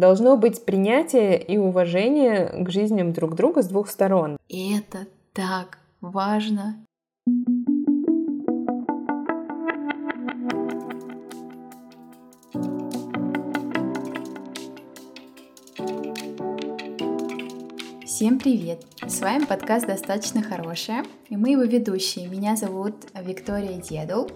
Должно быть принятие и уважение к жизням друг друга с двух сторон. И это так важно. Всем привет! С вами подкаст «Достаточно хорошая» и мы его ведущие. Меня зовут Виктория Дедул.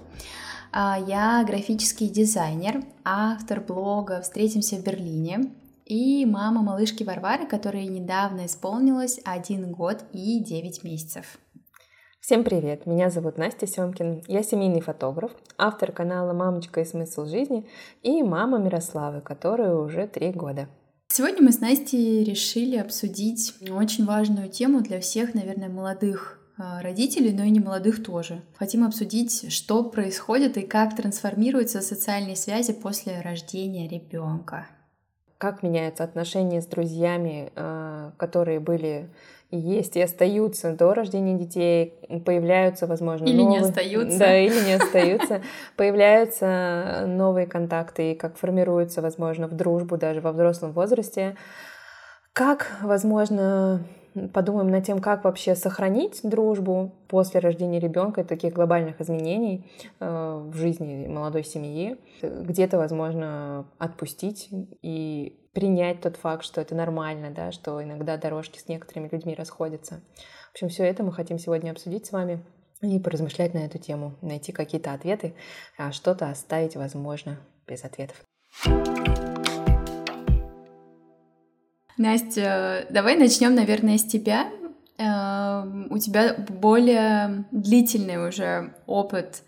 А, я графический дизайнер, автор блога «Встретимся в Берлине» и мама малышки Варвары, которой недавно исполнилось один год и 9 месяцев. Всем привет! Меня зовут Настя Семкин. Я семейный фотограф, автор канала «Мамочка и смысл жизни» и мама Мирославы, которой уже три года. Сегодня мы с Настей решили обсудить очень важную тему для всех, наверное, молодых родителей, но и не молодых тоже. Хотим обсудить, что происходит и как трансформируются социальные связи после рождения ребенка. Как меняются отношения с друзьями, а, которые были и есть и остаются до рождения детей, появляются, возможно, или новые... не остаются. Да, или не остаются. Появляются новые контакты, и как формируются, возможно, в дружбу даже во взрослом возрасте. Как, возможно, подумаем над тем, как вообще сохранить дружбу после рождения ребенка и таких глобальных изменений э, в жизни молодой семьи. Где-то, возможно, отпустить и принять тот факт, что это нормально, да, что иногда дорожки с некоторыми людьми расходятся. В общем, все это мы хотим сегодня обсудить с вами и поразмышлять на эту тему, найти какие-то ответы, а что-то оставить, возможно, без ответов. Настя, давай начнем, наверное, с тебя. Эм, у тебя более длительный уже опыт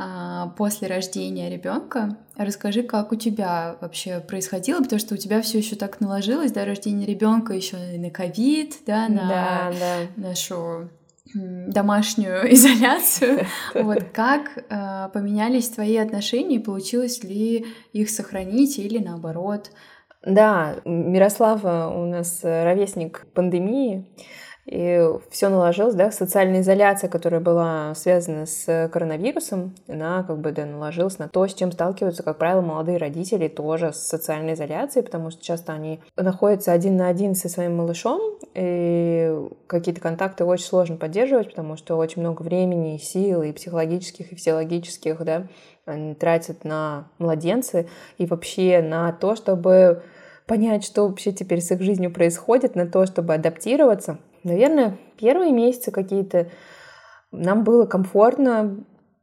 а, после рождения ребенка. Расскажи, как у тебя вообще происходило, потому что у тебя все еще так наложилось, да, рождение ребенка еще на ковид, да, на да, да. нашу домашнюю изоляцию. Вот как э, поменялись твои отношения, получилось ли их сохранить или наоборот? Да, Мирослава у нас ровесник пандемии, и все наложилось, да, социальная изоляция, которая была связана с коронавирусом, она как бы, да, наложилась на то, с чем сталкиваются, как правило, молодые родители тоже с социальной изоляцией, потому что часто они находятся один на один со своим малышом, и какие-то контакты очень сложно поддерживать, потому что очень много времени, сил и психологических, и физиологических, да, они тратят на младенцы и вообще на то, чтобы понять, что вообще теперь с их жизнью происходит, на то, чтобы адаптироваться. Наверное, первые месяцы какие-то нам было комфортно,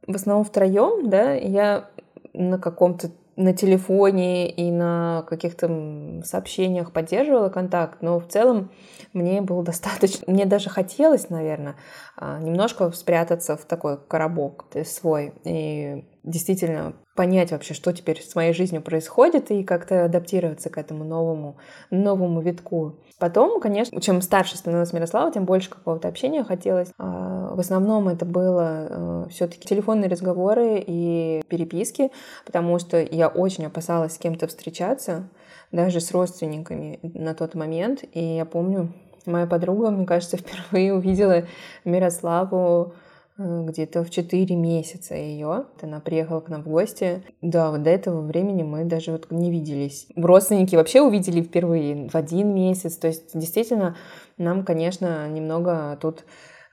в основном втроем, да, я на каком-то на телефоне и на каких-то сообщениях поддерживала контакт, но в целом мне было достаточно, мне даже хотелось, наверное, немножко спрятаться в такой коробок свой и действительно понять вообще, что теперь с моей жизнью происходит и как-то адаптироваться к этому новому, новому витку. Потом, конечно, чем старше становилась Мирослава, тем больше какого-то общения хотелось. А, в основном это было э, все-таки телефонные разговоры и переписки, потому что я очень опасалась с кем-то встречаться, даже с родственниками на тот момент. И я помню, моя подруга, мне кажется, впервые увидела Мирославу Э, где-то в 4 месяца ее. Она приехала к нам в гости. Да, вот до этого времени мы даже вот не виделись. Родственники вообще увидели впервые в один месяц. То есть действительно нам, конечно, немного тут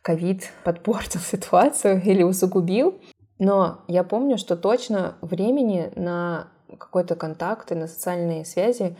ковид подпортил ситуацию или усугубил. Но я помню, что точно времени на какой-то контакт и на социальные связи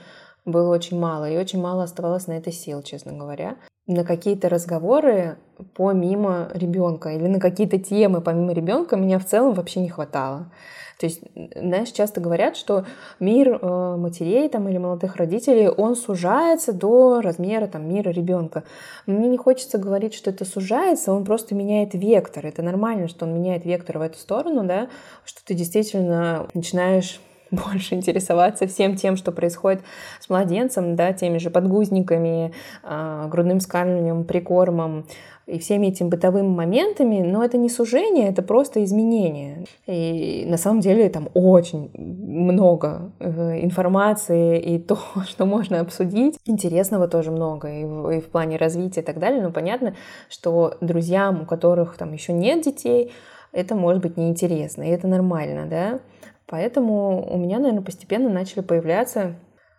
было очень мало, и очень мало оставалось на это сил, честно говоря на какие-то разговоры помимо ребенка или на какие-то темы помимо ребенка меня в целом вообще не хватало. То есть, знаешь, часто говорят, что мир э, матерей там, или молодых родителей, он сужается до размера там, мира ребенка. Мне не хочется говорить, что это сужается, он просто меняет вектор. Это нормально, что он меняет вектор в эту сторону, да, что ты действительно начинаешь больше интересоваться всем тем, что происходит с младенцем, да, теми же подгузниками, а, грудным скармливанием, прикормом и всеми этими бытовыми моментами, но это не сужение, это просто изменение. И на самом деле там очень много э, информации и то, что можно обсудить. Интересного тоже много и в, и в плане развития и так далее. Но понятно, что друзьям, у которых там еще нет детей, это может быть неинтересно, и это нормально, да. Поэтому у меня, наверное, постепенно начали появляться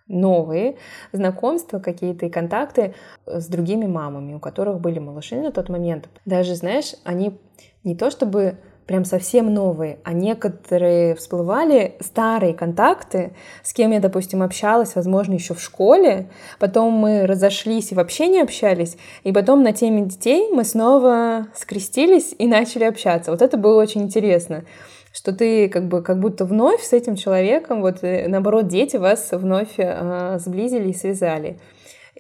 новые знакомства, какие-то и контакты с другими мамами, у которых были малыши на тот момент. Даже, знаешь, они не то чтобы прям совсем новые, а некоторые всплывали старые контакты, с кем я, допустим, общалась, возможно, еще в школе, потом мы разошлись и вообще не общались, и потом на теме детей мы снова скрестились и начали общаться. Вот это было очень интересно что ты как бы как будто вновь с этим человеком, вот э, наоборот, дети вас вновь э, сблизили и связали.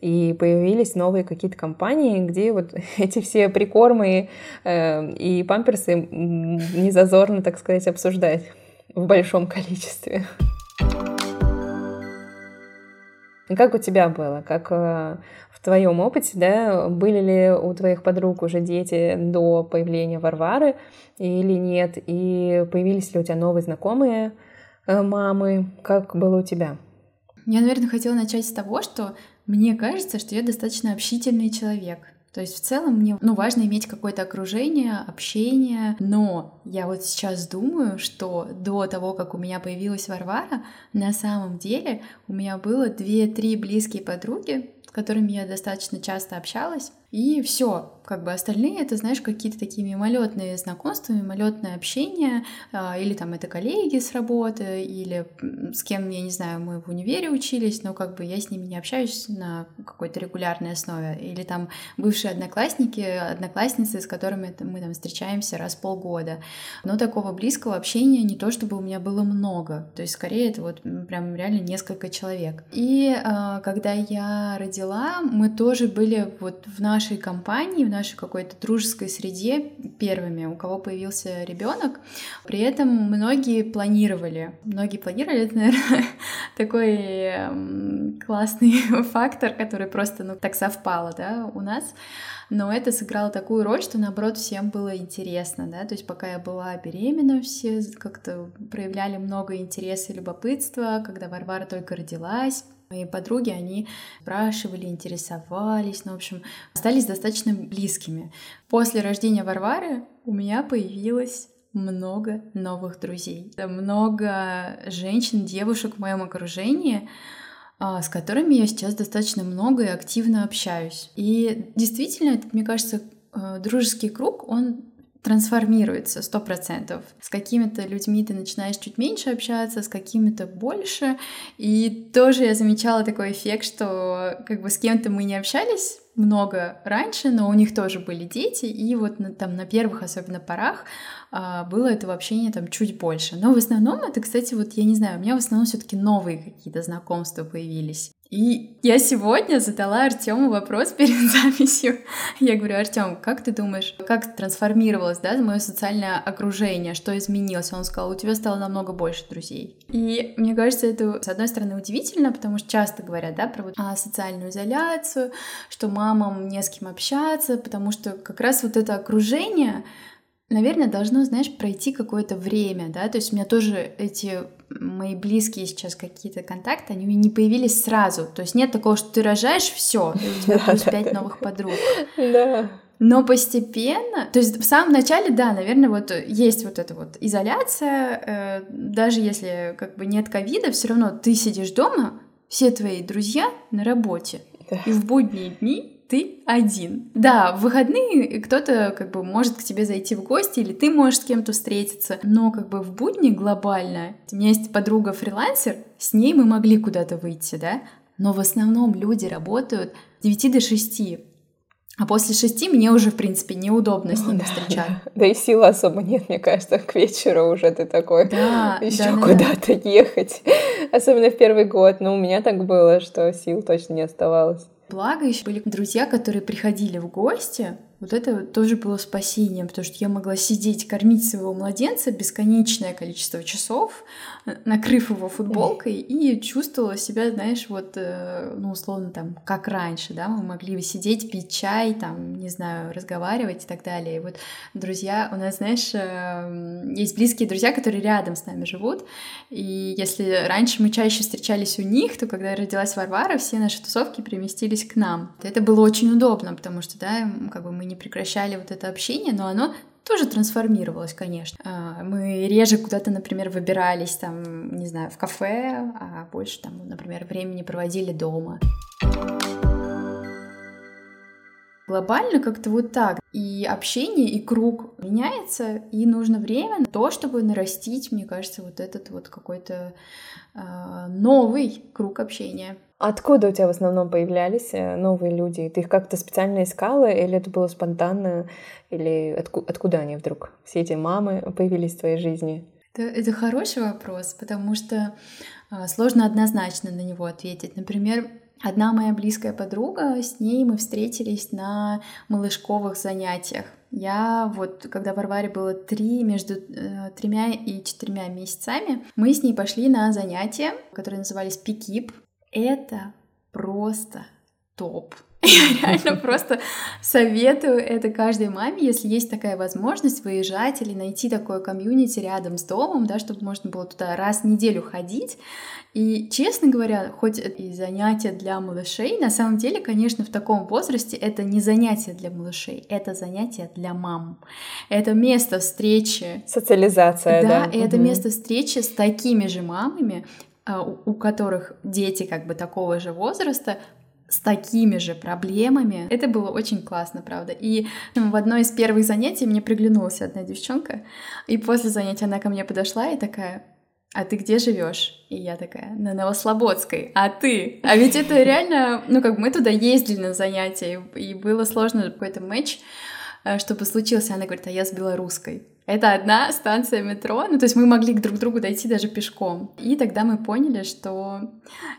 И появились новые какие-то компании, где вот эти все прикормы э, и памперсы не зазорно, так сказать, обсуждать в большом количестве. Как у тебя было? Как э, твоем опыте, да, были ли у твоих подруг уже дети до появления Варвары или нет? И появились ли у тебя новые знакомые э, мамы? Как было у тебя? Я, наверное, хотела начать с того, что мне кажется, что я достаточно общительный человек. То есть в целом мне ну, важно иметь какое-то окружение, общение, но я вот сейчас думаю, что до того, как у меня появилась Варвара, на самом деле у меня было две-три близкие подруги, которыми я достаточно часто общалась, и все, как бы остальные это, знаешь, какие-то такие мимолетные знакомства, мимолетное общение, а, или там это коллеги с работы, или с кем, я не знаю, мы в универе учились, но как бы я с ними не общаюсь на какой-то регулярной основе, или там бывшие одноклассники, одноклассницы, с которыми мы там встречаемся раз в полгода. Но такого близкого общения не то чтобы у меня было много, то есть скорее это вот прям реально несколько человек. И э, когда я родила, мы тоже были вот в нашей компании, в нашей какой-то дружеской среде первыми, у кого появился ребенок. При этом многие планировали. Многие планировали, это, наверное, такой эм, классный фактор, который просто ну, так совпало да, у нас. Но это сыграло такую роль, что наоборот всем было интересно, да, то есть пока я была беременна, все как-то проявляли много интереса и любопытства, когда Варвара только родилась, Мои подруги, они спрашивали, интересовались, ну, в общем, остались достаточно близкими. После рождения Варвары у меня появилось много новых друзей, много женщин, девушек в моем окружении, а, с которыми я сейчас достаточно много и активно общаюсь. И действительно, это, мне кажется, э, дружеский круг, он трансформируется сто процентов. С какими-то людьми ты начинаешь чуть меньше общаться, с какими-то больше. И тоже я замечала такой эффект, что как бы с кем-то мы не общались много раньше, но у них тоже были дети, и вот на, там на первых, особенно порах, а, было этого общения там чуть больше. Но в основном это, кстати, вот я не знаю, у меня в основном все-таки новые какие-то знакомства появились. И я сегодня задала Артему вопрос перед записью. Я говорю, Артем, как ты думаешь, как трансформировалось, да, мое социальное окружение, что изменилось? Он сказал, у тебя стало намного больше друзей. И мне кажется, это, с одной стороны, удивительно, потому что часто говорят, да, про вот а, социальную изоляцию, что мамам не с кем общаться, потому что как раз вот это окружение, наверное, должно, знаешь, пройти какое-то время, да, то есть у меня тоже эти мои близкие сейчас какие-то контакты, они у меня не появились сразу, то есть нет такого, что ты рожаешь, все, у тебя плюс пять новых подруг. Да. Но постепенно, то есть в самом начале, да, наверное, вот есть вот эта вот изоляция, э, даже если как бы нет ковида, все равно ты сидишь дома, все твои друзья на работе, да. и в будние дни ты один. Да, в выходные кто-то как бы может к тебе зайти в гости, или ты можешь с кем-то встретиться, но как бы в будни глобально. У меня есть подруга-фрилансер, с ней мы могли куда-то выйти, да, но в основном люди работают с 9 до 6. А после шести мне уже, в принципе, неудобно с ними да, встречаться. Да. да и силы особо нет, мне кажется, к вечеру уже ты такой да, еще да, куда-то да. ехать. Особенно в первый год. Но у меня так было, что сил точно не оставалось. Благо еще были друзья, которые приходили в гости, вот это тоже было спасением, потому что я могла сидеть, кормить своего младенца бесконечное количество часов, накрыв его футболкой, и чувствовала себя, знаешь, вот, э, ну, условно, там, как раньше, да, мы могли сидеть, пить чай, там, не знаю, разговаривать и так далее. И вот друзья, у нас, знаешь, э, есть близкие друзья, которые рядом с нами живут, и если раньше мы чаще встречались у них, то когда родилась Варвара, все наши тусовки переместились к нам. Это было очень удобно, потому что, да, как бы мы не прекращали вот это общение, но оно тоже трансформировалась, конечно. А, мы реже куда-то, например, выбирались там, не знаю, в кафе, а больше там, например, времени проводили дома. Глобально как-то вот так. И общение, и круг меняется, и нужно время на то, чтобы нарастить, мне кажется, вот этот вот какой-то э, новый круг общения. Откуда у тебя в основном появлялись э, новые люди? Ты их как-то специально искала, или это было спонтанно, или отку- откуда они вдруг? Все эти мамы появились в твоей жизни? Это, это хороший вопрос, потому что э, сложно однозначно на него ответить. Например, Одна моя близкая подруга, с ней мы встретились на малышковых занятиях. Я вот, когда Варваре было три, между э, тремя и четырьмя месяцами, мы с ней пошли на занятия, которые назывались Пикип. Это просто топ. Я реально просто советую это каждой маме, если есть такая возможность выезжать или найти такое комьюнити рядом с домом, да, чтобы можно было туда раз в неделю ходить. И, честно говоря, хоть это и занятие для малышей, на самом деле, конечно, в таком возрасте это не занятие для малышей, это занятие для мам. Это место встречи. Социализация, да. Да, и угу. это место встречи с такими же мамами, у которых дети как бы такого же возраста, с такими же проблемами. Это было очень классно, правда. И в одно из первых занятий мне приглянулась одна девчонка, и после занятия она ко мне подошла и такая, а ты где живешь? И я такая, на Новослободской. А ты? А ведь это реально, ну как мы туда ездили на занятия, и было сложно какой-то матч, чтобы случился. Она говорит, а я с белорусской. Это одна станция метро, ну то есть мы могли друг к другу дойти даже пешком. И тогда мы поняли, что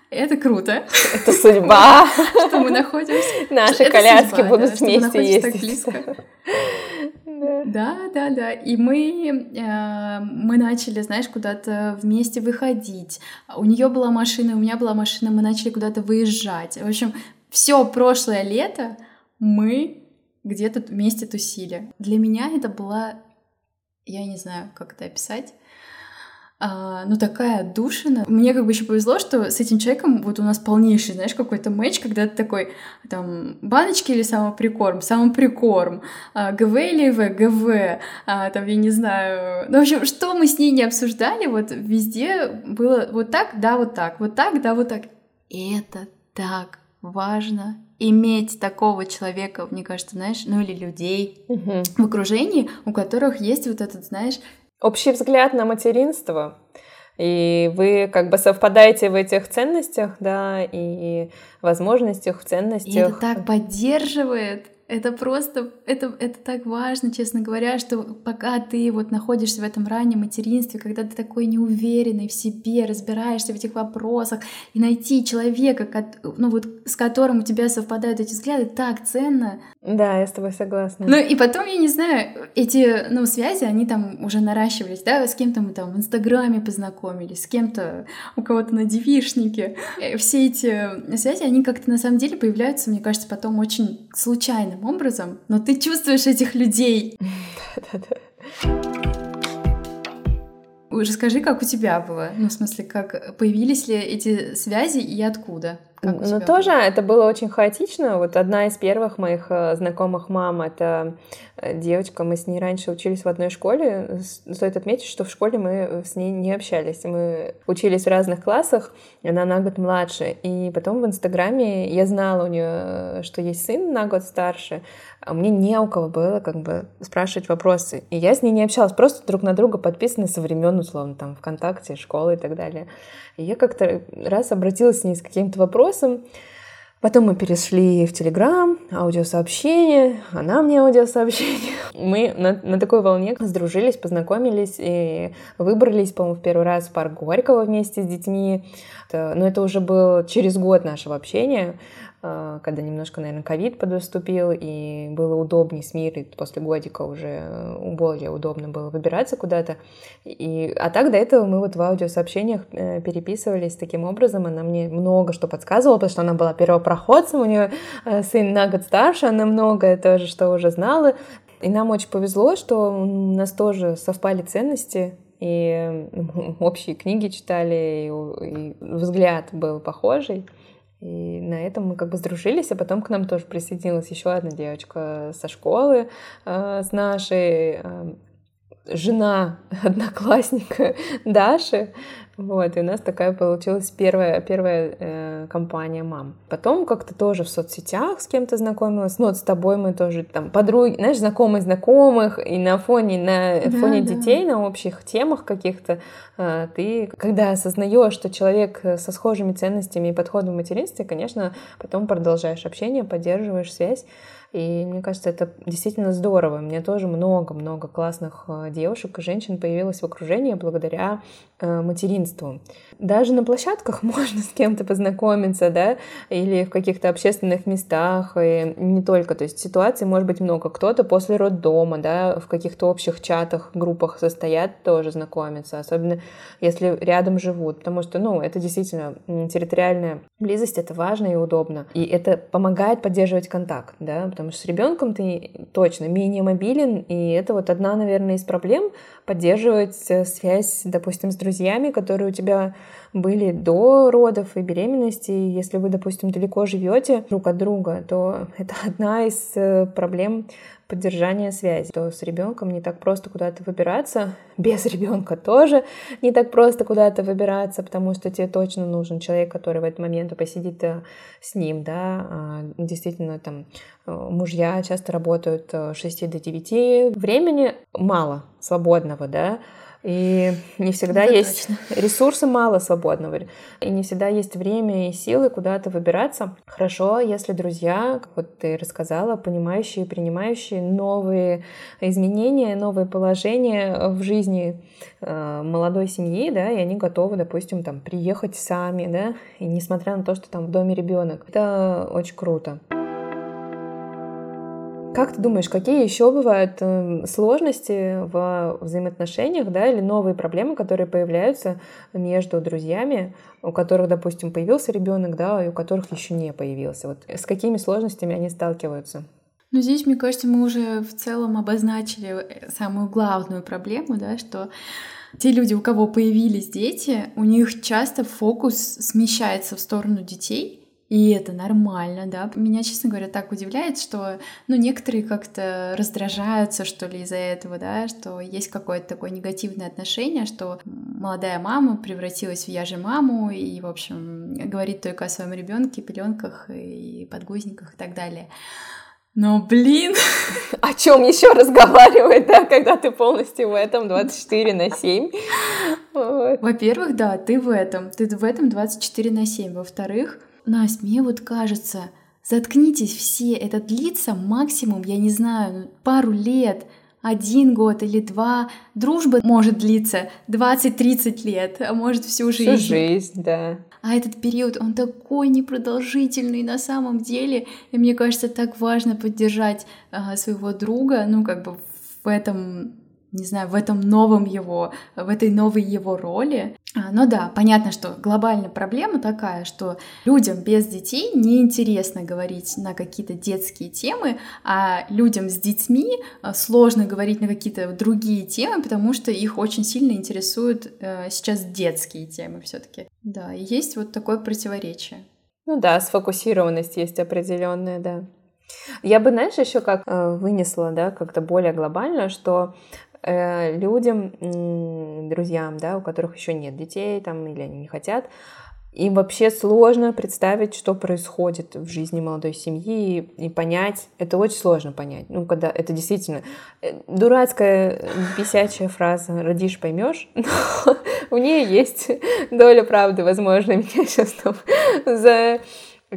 это круто. Это судьба. Что мы находимся. Наши коляски будут вместе ездить. Да, да, да. И мы, э, мы начали, знаешь, куда-то вместе выходить. У нее была машина, у меня была машина, мы начали куда-то выезжать. В общем, все прошлое лето мы где-то вместе тусили. Для меня это была я не знаю, как это описать. А, ну, такая отдушина. Мне как бы еще повезло, что с этим человеком вот у нас полнейший, знаешь, какой-то матч, когда ты такой, там, баночки или самоприкорм, самоприкорм, а, ГВ или ВГ, ГВ, а, там, я не знаю. Ну, в общем, что мы с ней не обсуждали, вот везде было вот так, да, вот так, вот так, да, вот так. И это так важно иметь такого человека, мне кажется, знаешь, ну или людей угу. в окружении, у которых есть вот этот, знаешь... Общий взгляд на материнство. И вы как бы совпадаете в этих ценностях, да, и возможностях, в ценностях. И это так поддерживает это просто, это, это так важно, честно говоря, что пока ты вот находишься в этом раннем материнстве, когда ты такой неуверенный в себе, разбираешься в этих вопросах, и найти человека, ну вот с которым у тебя совпадают эти взгляды, так ценно. Да, я с тобой согласна. Ну и потом, я не знаю, эти, ну, связи, они там уже наращивались, да, с кем-то мы там в Инстаграме познакомились, с кем-то у кого-то на девишнике. Э, все эти связи, они как-то на самом деле появляются, мне кажется, потом очень случайно случайным образом, но ты чувствуешь этих людей. Расскажи, как у тебя было? Ну, в смысле, как появились ли эти связи и откуда? Как ну, тоже было? это было очень хаотично. Вот одна из первых моих э, знакомых мам — это э, девочка, мы с ней раньше учились в одной школе. Стоит отметить, что в школе мы с ней не общались. Мы учились в разных классах, она на год младше. И потом в Инстаграме я знала у нее, что есть сын на год старше, мне не у кого было как бы спрашивать вопросы. И я с ней не общалась, просто друг на друга подписаны со времен, условно, там, ВКонтакте, школы и так далее. И я как-то раз обратилась с ней с каким-то вопросом, Потом мы перешли в Телеграм, аудиосообщение, она мне аудиосообщение. Мы на, на такой волне сдружились, познакомились и выбрались, по-моему, в первый раз в парк Горького вместе с детьми. Но это уже был через год нашего общения. А, когда немножко, наверное, ковид подоступил, и было удобнее с Мирой, после годика уже э, более удобно было выбираться куда-то. И, а так до этого мы вот в аудиосообщениях э, переписывались таким образом. Она мне много что подсказывала, потому что она была первопроходцем, у нее э, сын на год старше, она многое тоже, что уже знала. И нам очень повезло, что у нас тоже совпали ценности, и общие книги читали, и, и взгляд был похожий. И на этом мы как бы сдружились, а потом к нам тоже присоединилась еще одна девочка со школы, э, с нашей э, жена одноклассника Даши. Вот, и у нас такая получилась первая, первая э, компания мам. Потом как-то тоже в соцсетях с кем-то знакомилась. Ну, вот с тобой мы тоже там подруги, знаешь, знакомые знакомых, и на фоне, на да, фоне да. детей, на общих темах каких-то. Э, ты, когда осознаешь, что человек со схожими ценностями и подходом в материнстве, конечно, потом продолжаешь общение, поддерживаешь связь. И мне кажется, это действительно здорово. У меня тоже много-много классных э, девушек и женщин появилось в окружении благодаря э, материнству. Даже на площадках можно с кем-то познакомиться, да, или в каких-то общественных местах, и не только. То есть ситуаций может быть много. Кто-то после роддома, да, в каких-то общих чатах, группах состоят, тоже знакомиться, особенно если рядом живут, потому что, ну, это действительно территориальная близость, это важно и удобно. И это помогает поддерживать контакт, да, потому что с ребенком ты точно менее мобилен, и это вот одна, наверное, из проблем поддерживать э, связь, допустим, с друзьями, которые у тебя были до родов и беременности. Если вы, допустим, далеко живете друг от друга, то это одна из э, проблем поддержания связи. То с ребенком не так просто куда-то выбираться, без ребенка тоже не так просто куда-то выбираться, потому что тебе точно нужен человек, который в этот момент посидит э, с ним, да, а, действительно там э, мужья часто работают с 6 до 9, времени мало свободного, да, и не всегда Это есть точно. ресурсы мало свободного. И не всегда есть время и силы куда-то выбираться. Хорошо, если друзья, как вот ты рассказала, понимающие, принимающие новые изменения, новые положения в жизни э, молодой семьи, да, и они готовы, допустим, там приехать сами, да, и несмотря на то, что там в доме ребенок. Это очень круто. Как ты думаешь, какие еще бывают эм, сложности в взаимоотношениях, да, или новые проблемы, которые появляются между друзьями, у которых, допустим, появился ребенок, да, и у которых еще не появился? Вот с какими сложностями они сталкиваются? Ну, здесь, мне кажется, мы уже в целом обозначили э, самую главную проблему, да, что те люди, у кого появились дети, у них часто фокус смещается в сторону детей, и это нормально, да. Меня, честно говоря, так удивляет, что, ну, некоторые как-то раздражаются, что ли, из-за этого, да, что есть какое-то такое негативное отношение, что молодая мама превратилась в я же маму и, в общем, говорит только о своем ребенке, пеленках и подгузниках и так далее. Но, блин! О чем еще разговаривать, да, когда ты полностью в этом 24 на 7? Вот. Во-первых, да, ты в этом, ты в этом 24 на 7. Во-вторых, Настя, мне вот кажется, заткнитесь все, это длится максимум, я не знаю, ну, пару лет, один год или два. Дружба может длиться 20-30 лет, а может всю жизнь. Всю жизнь, да. А этот период, он такой непродолжительный на самом деле. И мне кажется, так важно поддержать а, своего друга, ну, как бы в этом не знаю, в этом новом его, в этой новой его роли. А, но да, понятно, что глобальная проблема такая, что людям без детей неинтересно говорить на какие-то детские темы, а людям с детьми а, сложно говорить на какие-то другие темы, потому что их очень сильно интересуют э, сейчас детские темы все-таки. Да, и есть вот такое противоречие. Ну да, сфокусированность есть определенная, да. Я бы, знаешь, еще как э, вынесла, да, как-то более глобально, что людям, друзьям, да, у которых еще нет детей там, или они не хотят, им вообще сложно представить, что происходит в жизни молодой семьи и, и понять. Это очень сложно понять. Ну, когда это действительно э, дурацкая бесячая фраза «родишь, поймешь», но в ней есть доля правды, возможно, меня сейчас там за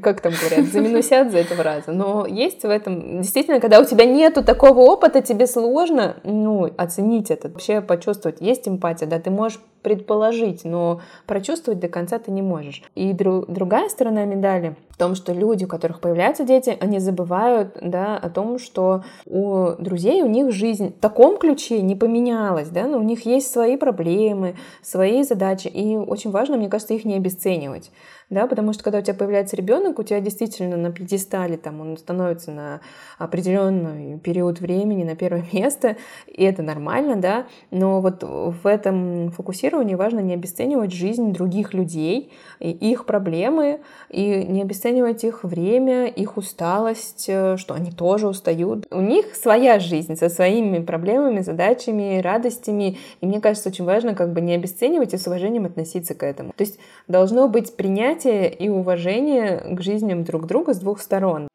как там говорят, заминусят за этого раза. Но есть в этом... Действительно, когда у тебя нету такого опыта, тебе сложно ну, оценить это, вообще почувствовать. Есть эмпатия, да, ты можешь предположить, но прочувствовать до конца ты не можешь. И дру, другая сторона медали в том, что люди, у которых появляются дети, они забывают да, о том, что у друзей у них жизнь в таком ключе не поменялась, да, но у них есть свои проблемы, свои задачи, и очень важно, мне кажется, их не обесценивать да, потому что когда у тебя появляется ребенок, у тебя действительно на пьедестале там он становится на определенный период времени на первое место, и это нормально, да, но вот в этом фокусировании рефлексировании важно не обесценивать жизнь других людей, и их проблемы, и не обесценивать их время, их усталость, э, что они тоже устают. У них своя жизнь со своими проблемами, задачами, радостями, и мне кажется, очень важно как бы не обесценивать и с уважением относиться к этому. То есть должно быть принятие и уважение к жизням друг друга с двух сторон.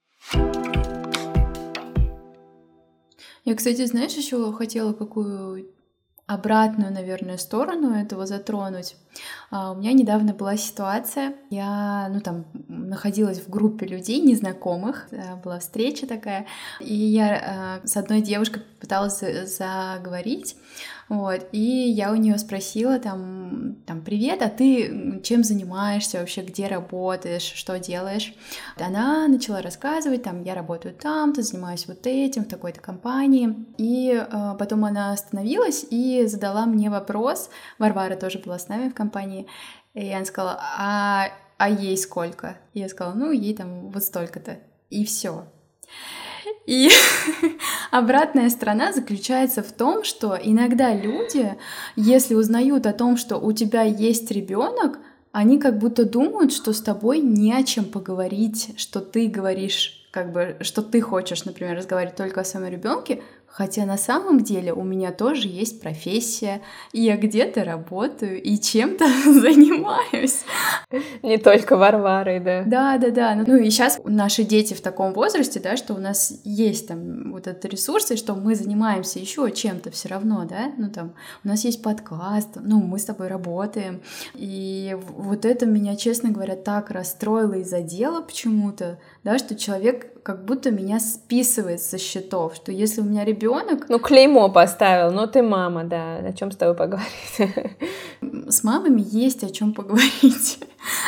Я, кстати, знаешь, еще хотела какую обратную, наверное, сторону этого затронуть. А, у меня недавно была ситуация, я, ну, там, находилась в группе людей незнакомых, была встреча такая, и я э, с одной девушкой пыталась заговорить, вот, и я у нее спросила там, там, привет, а ты чем занимаешься вообще, где работаешь, что делаешь? Она начала рассказывать, там, я работаю там-то, занимаюсь вот этим, в такой-то компании, и э, потом она остановилась и задала мне вопрос, Варвара тоже была с нами в компании, и она сказала, а, а ей сколько? И я сказала, ну, ей там вот столько-то, и все. И обратная сторона заключается в том, что иногда люди, если узнают о том, что у тебя есть ребенок, они как будто думают, что с тобой не о чем поговорить, что ты говоришь как бы, что ты хочешь, например, разговаривать только о своем ребенке, Хотя на самом деле у меня тоже есть профессия, и я где-то работаю и чем-то занимаюсь. Не только Варварой, да. Да, да, да. Ну и сейчас наши дети в таком возрасте, да, что у нас есть там вот этот ресурс, и что мы занимаемся еще чем-то все равно, да. Ну там у нас есть подкаст, ну мы с тобой работаем. И вот это меня, честно говоря, так расстроило и задело почему-то, да, что человек как будто меня списывает со счетов, что если у меня ребенок... Ну, клеймо поставил, ну ты мама, да, о чем с тобой поговорить? С мамами есть о чем поговорить.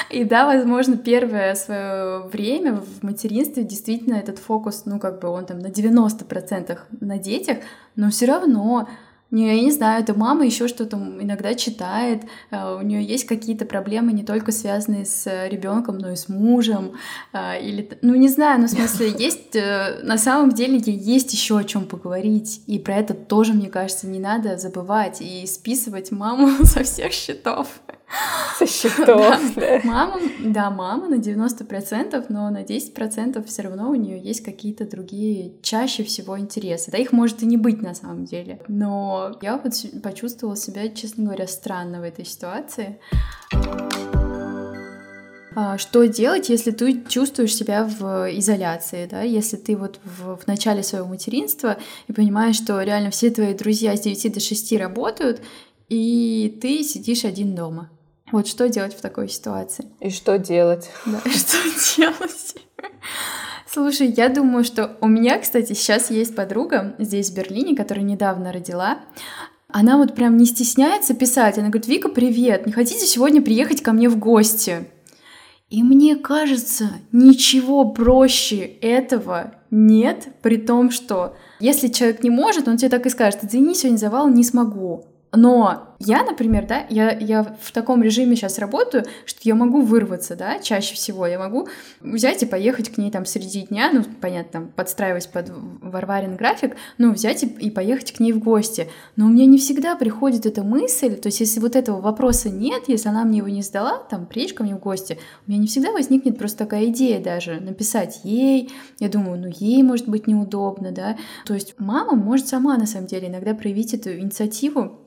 И да, возможно, первое свое время в материнстве действительно этот фокус, ну, как бы он там на 90% на детях, но все равно не, я не знаю, это мама еще что-то иногда читает, э, у нее есть какие-то проблемы не только связанные с ребенком, но и с мужем, э, или, ну не знаю, ну в смысле есть, э, на самом деле есть еще о чем поговорить, и про это тоже, мне кажется, не надо забывать и списывать маму со всех счетов. Со счетов, да. Мама, да, мама на 90%, но на 10% все равно у нее есть какие-то другие, чаще всего, интересы. Да, их может и не быть на самом деле. Но я вот почувствовала себя, честно говоря, странно в этой ситуации. А, что делать, если ты чувствуешь себя в изоляции, да, если ты вот в, в начале своего материнства и понимаешь, что реально все твои друзья с 9 до 6 работают, и ты сидишь один дома. Вот что делать в такой ситуации? И что делать? Да, что делать? Слушай, я думаю, что у меня, кстати, сейчас есть подруга здесь, в Берлине, которая недавно родила. Она вот прям не стесняется писать. Она говорит, Вика, привет, не хотите сегодня приехать ко мне в гости? И мне кажется, ничего проще этого нет, при том, что если человек не может, он тебе так и скажет, извини, сегодня завал, не смогу. Но я, например, да, я, я в таком режиме сейчас работаю, что я могу вырваться, да, чаще всего. Я могу взять и поехать к ней там среди дня, ну, понятно, там, подстраиваясь под Варварин график, ну, взять и, и поехать к ней в гости. Но у меня не всегда приходит эта мысль, то есть если вот этого вопроса нет, если она мне его не сдала, там, приедешь ко мне в гости, у меня не всегда возникнет просто такая идея даже написать ей, я думаю, ну, ей может быть неудобно, да, то есть мама может сама, на самом деле, иногда проявить эту инициативу,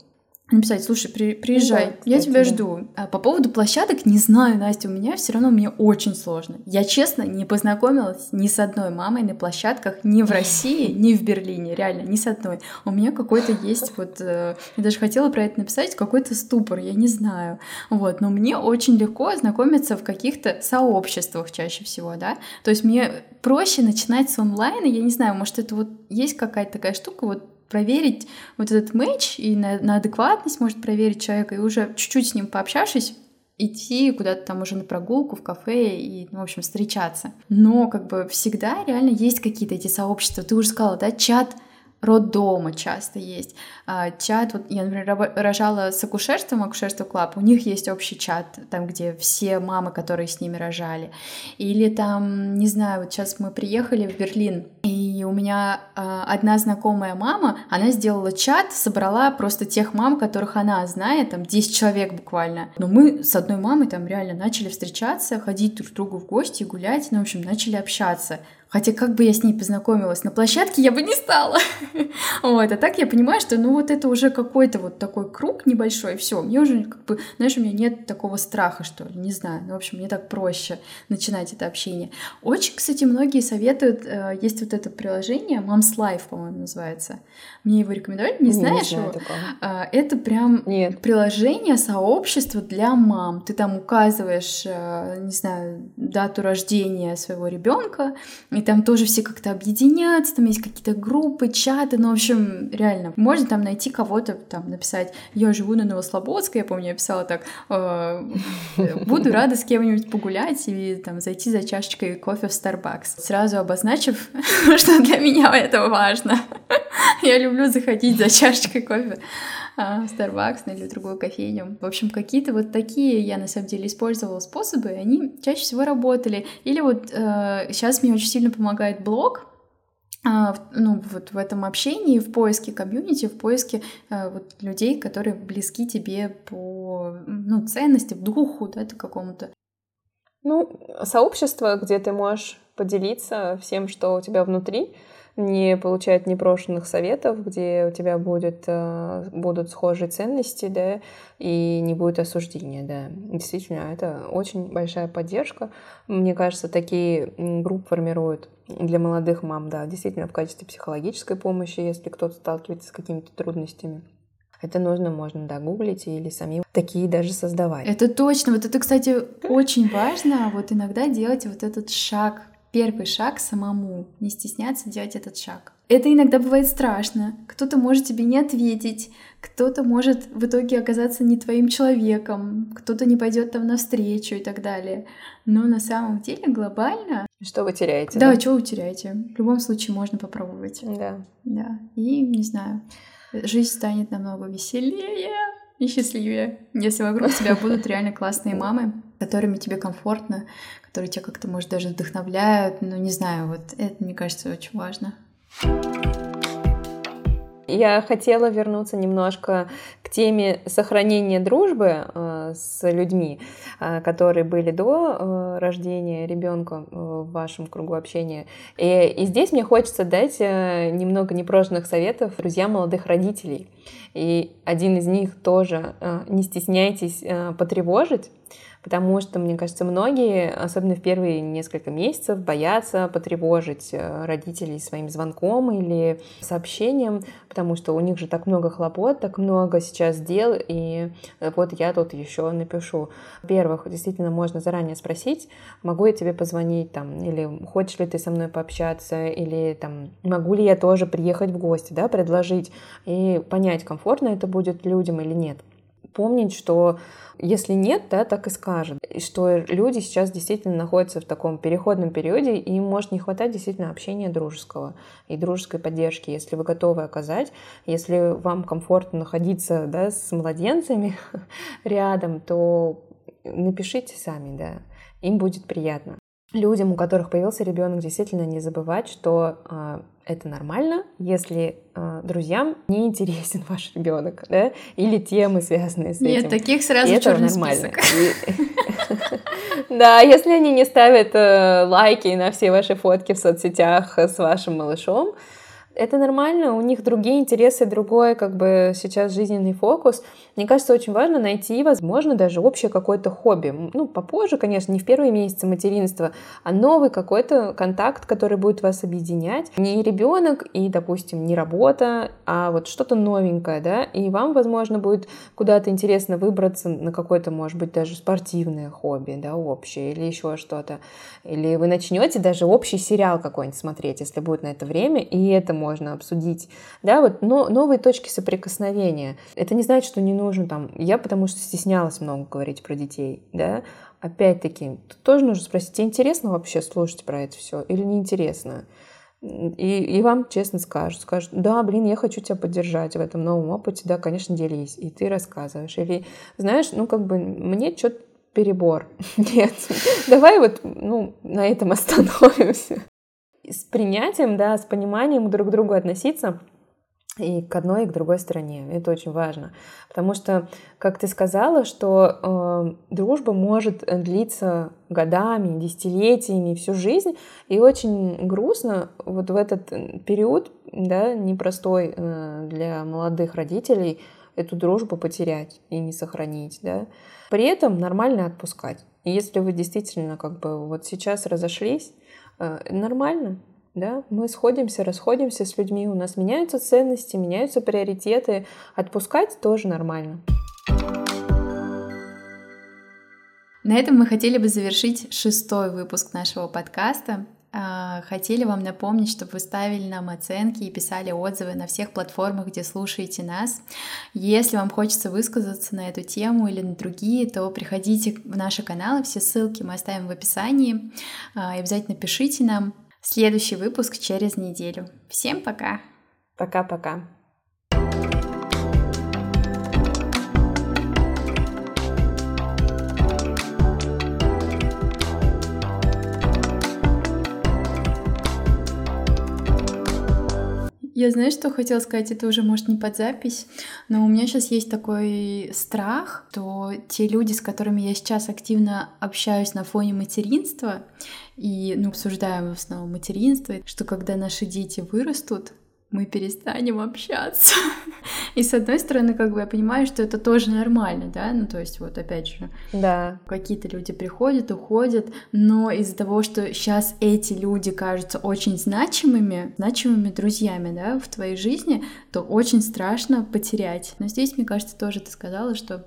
написать, слушай, при, приезжай, ну, да, я тебя да. жду. А по поводу площадок, не знаю, Настя, у меня все равно мне очень сложно. Я, честно, не познакомилась ни с одной мамой на площадках ни в России, ни в Берлине, реально, ни с одной. У меня какой-то есть вот, э, я даже хотела про это написать, какой-то ступор, я не знаю. Вот, но мне очень легко знакомиться в каких-то сообществах чаще всего, да. То есть мне проще начинать с онлайна, я не знаю, может, это вот есть какая-то такая штука, вот проверить вот этот матч и на, на адекватность может проверить человека, и уже чуть-чуть с ним пообщавшись, идти куда-то там уже на прогулку, в кафе и, ну, в общем, встречаться. Но как бы всегда реально есть какие-то эти сообщества. Ты уже сказала, да, чат роддома часто есть. А, чат, вот я, например, рожала с акушерством, акушерство клаб, у них есть общий чат, там, где все мамы, которые с ними рожали. Или там, не знаю, вот сейчас мы приехали в Берлин, и у меня э, одна знакомая мама, она сделала чат, собрала просто тех мам, которых она знает, там 10 человек буквально. Но мы с одной мамой там реально начали встречаться, ходить друг к другу в гости, гулять, ну, в общем, начали общаться. Хотя как бы я с ней познакомилась на площадке, я бы не стала. вот, а так я понимаю, что ну вот это уже какой-то вот такой круг небольшой, все, мне уже как бы, знаешь, у меня нет такого страха, что ли, не знаю. Ну, в общем, мне так проще начинать это общение. Очень, кстати, многие советуют, э, есть вот это приложение, Mom's Life, по-моему, называется. Мне его рекомендовали, не знаешь не его? Э, это прям нет. приложение, сообщество для мам. Ты там указываешь, э, не знаю, дату рождения своего ребенка, и там тоже все как-то объединяются, там есть какие-то группы, чаты, ну, в общем, реально, можно там найти кого-то, там, написать, я живу на Новослободской, я помню, я писала так, «Э, буду рада с кем-нибудь погулять и там зайти за чашечкой кофе в Starbucks, сразу обозначив, что для меня это важно. Я люблю заходить за чашечкой кофе в Starbucks ну, или другую кофейню. В общем, какие-то вот такие я на самом деле использовала способы, и они чаще всего работали. Или вот э, сейчас мне очень сильно помогает блог, а, ну, вот в этом общении, в поиске комьюнити, в поиске э, вот людей, которые близки тебе по ну, ценности, в духу, да, какому-то. Ну, сообщество, где ты можешь поделиться всем, что у тебя внутри, не получать непрошенных советов, где у тебя будет, э, будут схожие ценности, да, и не будет осуждения, да. Действительно, это очень большая поддержка. Мне кажется, такие группы формируют для молодых мам, да, действительно в качестве психологической помощи, если кто-то сталкивается с какими-то трудностями. Это нужно, можно, да, гуглить или самим такие даже создавать. Это точно. Вот это, кстати, очень важно, вот иногда делать вот этот шаг первый шаг самому, не стесняться делать этот шаг. Это иногда бывает страшно. Кто-то может тебе не ответить, кто-то может в итоге оказаться не твоим человеком, кто-то не пойдет там навстречу и так далее. Но на самом деле глобально... Что вы теряете? Да, да? что вы теряете? В любом случае можно попробовать. Да. Да. И, не знаю, жизнь станет намного веселее и счастливее, если вокруг тебя будут реально классные мамы, которыми тебе комфортно, которые тебя как-то, может, даже вдохновляют. Ну, не знаю, вот это, мне кажется, очень важно. Я хотела вернуться немножко к теме сохранения дружбы э, с людьми, э, которые были до э, рождения ребенка в вашем кругу общения. И, и здесь мне хочется дать немного непрошенных советов друзьям молодых родителей. И один из них тоже не стесняйтесь потревожить потому что, мне кажется, многие, особенно в первые несколько месяцев, боятся потревожить э, родителей своим звонком или сообщением, потому что у них же так много хлопот, так много сейчас дел, и вот я тут еще напишу. Во-первых, действительно можно заранее спросить, могу я тебе позвонить там, или хочешь ли ты со мной пообщаться, или там, могу ли я тоже приехать в гости, да, предложить, и понять, комфортно это будет людям или нет. Помнить, что если нет, да, так и скажет. И что люди сейчас действительно находятся в таком переходном периоде, и им может не хватать действительно общения дружеского и дружеской поддержки, если вы готовы оказать. Если вам комфортно находиться да, с младенцами рядом, то напишите сами, да, им будет приятно людям, у которых появился ребенок, действительно не забывать, что э, это нормально, если э, друзьям не интересен ваш ребенок, да, или темы, связанные с Нет, этим. таких сразу и черный нормально. Да, если они не ставят э, лайки на все ваши фотки в соцсетях с вашим малышом, это нормально, у них другие интересы, другой как бы сейчас жизненный фокус. Мне кажется, очень важно найти, возможно, даже общее какое-то хобби. Ну, попозже, конечно, не в первые месяцы материнства, а новый какой-то контакт, который будет вас объединять. Не ребенок и, допустим, не работа, а вот что-то новенькое, да, и вам, возможно, будет куда-то интересно выбраться на какое-то, может быть, даже спортивное хобби, да, общее или еще что-то. Или вы начнете даже общий сериал какой-нибудь смотреть, если будет на это время, и это может можно обсудить, да, вот но, новые точки соприкосновения. Это не значит, что не нужно там, я потому что стеснялась много говорить про детей, да, опять-таки, тут тоже нужно спросить, тебе интересно вообще слушать про это все или неинтересно? И, и вам честно скажут, скажут, да, блин, я хочу тебя поддержать в этом новом опыте, да, конечно, делись, и ты рассказываешь. Или, знаешь, ну, как бы, мне что-то перебор. Нет, давай вот, ну, на этом остановимся. С принятием, да, с пониманием друг к другу относиться и к одной, и к другой стороне. Это очень важно. Потому что, как ты сказала, что э, дружба может длиться годами, десятилетиями, всю жизнь. И очень грустно вот в этот период, да, непростой э, для молодых родителей, эту дружбу потерять и не сохранить, да. При этом нормально отпускать. И если вы действительно как бы вот сейчас разошлись, э, нормально, да, мы сходимся, расходимся с людьми, у нас меняются ценности, меняются приоритеты, отпускать тоже нормально. На этом мы хотели бы завершить шестой выпуск нашего подкаста. А, хотели вам напомнить, чтобы вы ставили нам оценки и писали отзывы на всех платформах, где слушаете нас. Если вам хочется высказаться на эту тему или на другие, то приходите в наши каналы, все ссылки мы оставим в описании. А, и обязательно пишите нам. Следующий выпуск через неделю. Всем пока! Пока-пока! Я знаю, что хотела сказать, это уже, может, не под запись, но у меня сейчас есть такой страх, что те люди, с которыми я сейчас активно общаюсь на фоне материнства, и ну, обсуждаем в основном материнство, что когда наши дети вырастут, мы перестанем общаться. И с одной стороны, как бы я понимаю, что это тоже нормально, да, ну то есть вот опять же, да. какие-то люди приходят, уходят, но из-за того, что сейчас эти люди кажутся очень значимыми, значимыми друзьями, да, в твоей жизни, то очень страшно потерять. Но здесь, мне кажется, тоже ты сказала, что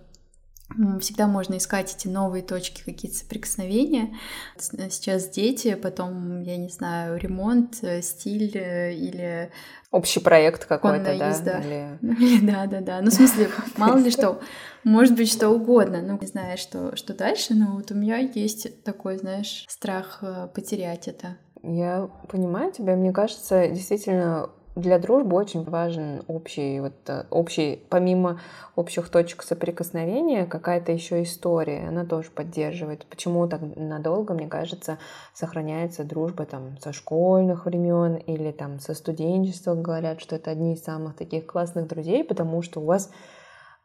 Всегда можно искать эти новые точки, какие-то соприкосновения. Сейчас дети, потом, я не знаю, ремонт, э, стиль э, или... Общий проект какой-то, да? Езда. Или... Да, да, да. Ну, в смысле, мало ли что. Может быть, что угодно. Ну, не знаю, что, что дальше, но вот у меня есть такой, знаешь, страх э, потерять это. Я понимаю тебя. Мне кажется, действительно для дружбы очень важен общий, вот, э, общий, помимо общих точек соприкосновения, какая-то еще история, она тоже поддерживает. Почему так надолго, мне кажется, сохраняется дружба там со школьных времен или там со студенчества, говорят, что это одни из самых таких классных друзей, потому что у вас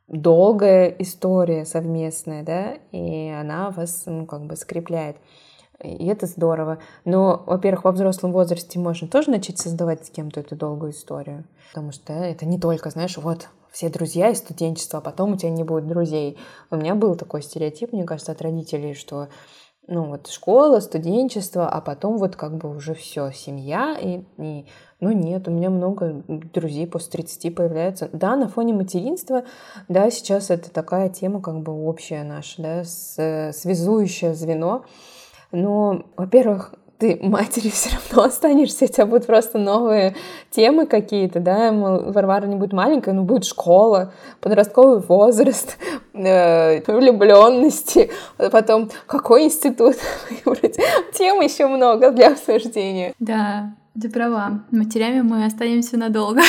долгая история совместная, да, и она вас, ну, как бы скрепляет. И это здорово. Но, во-первых, во взрослом возрасте можно тоже начать создавать с кем-то эту долгую историю. Потому что это не только, знаешь, вот все друзья из студенчества, а потом у тебя не будет друзей. У меня был такой стереотип, мне кажется, от родителей, что ну вот школа, студенчество, а потом вот как бы уже все, семья и, и ну нет, у меня много друзей после 30 появляется. Да, на фоне материнства, да, сейчас это такая тема как бы общая наша, да, с, связующее звено. Но, во-первых, ты матерью все равно останешься, у тебя будут просто новые темы какие-то, да, Варвара не будет маленькая, но будет школа, подростковый возраст, э, влюбленности, потом какой институт выбрать. Тем еще много для обсуждения. Да, ты права. Матерями мы останемся надолго.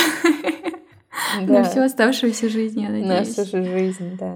Да. На всю оставшуюся жизнь, я надеюсь. На всю жизнь, да.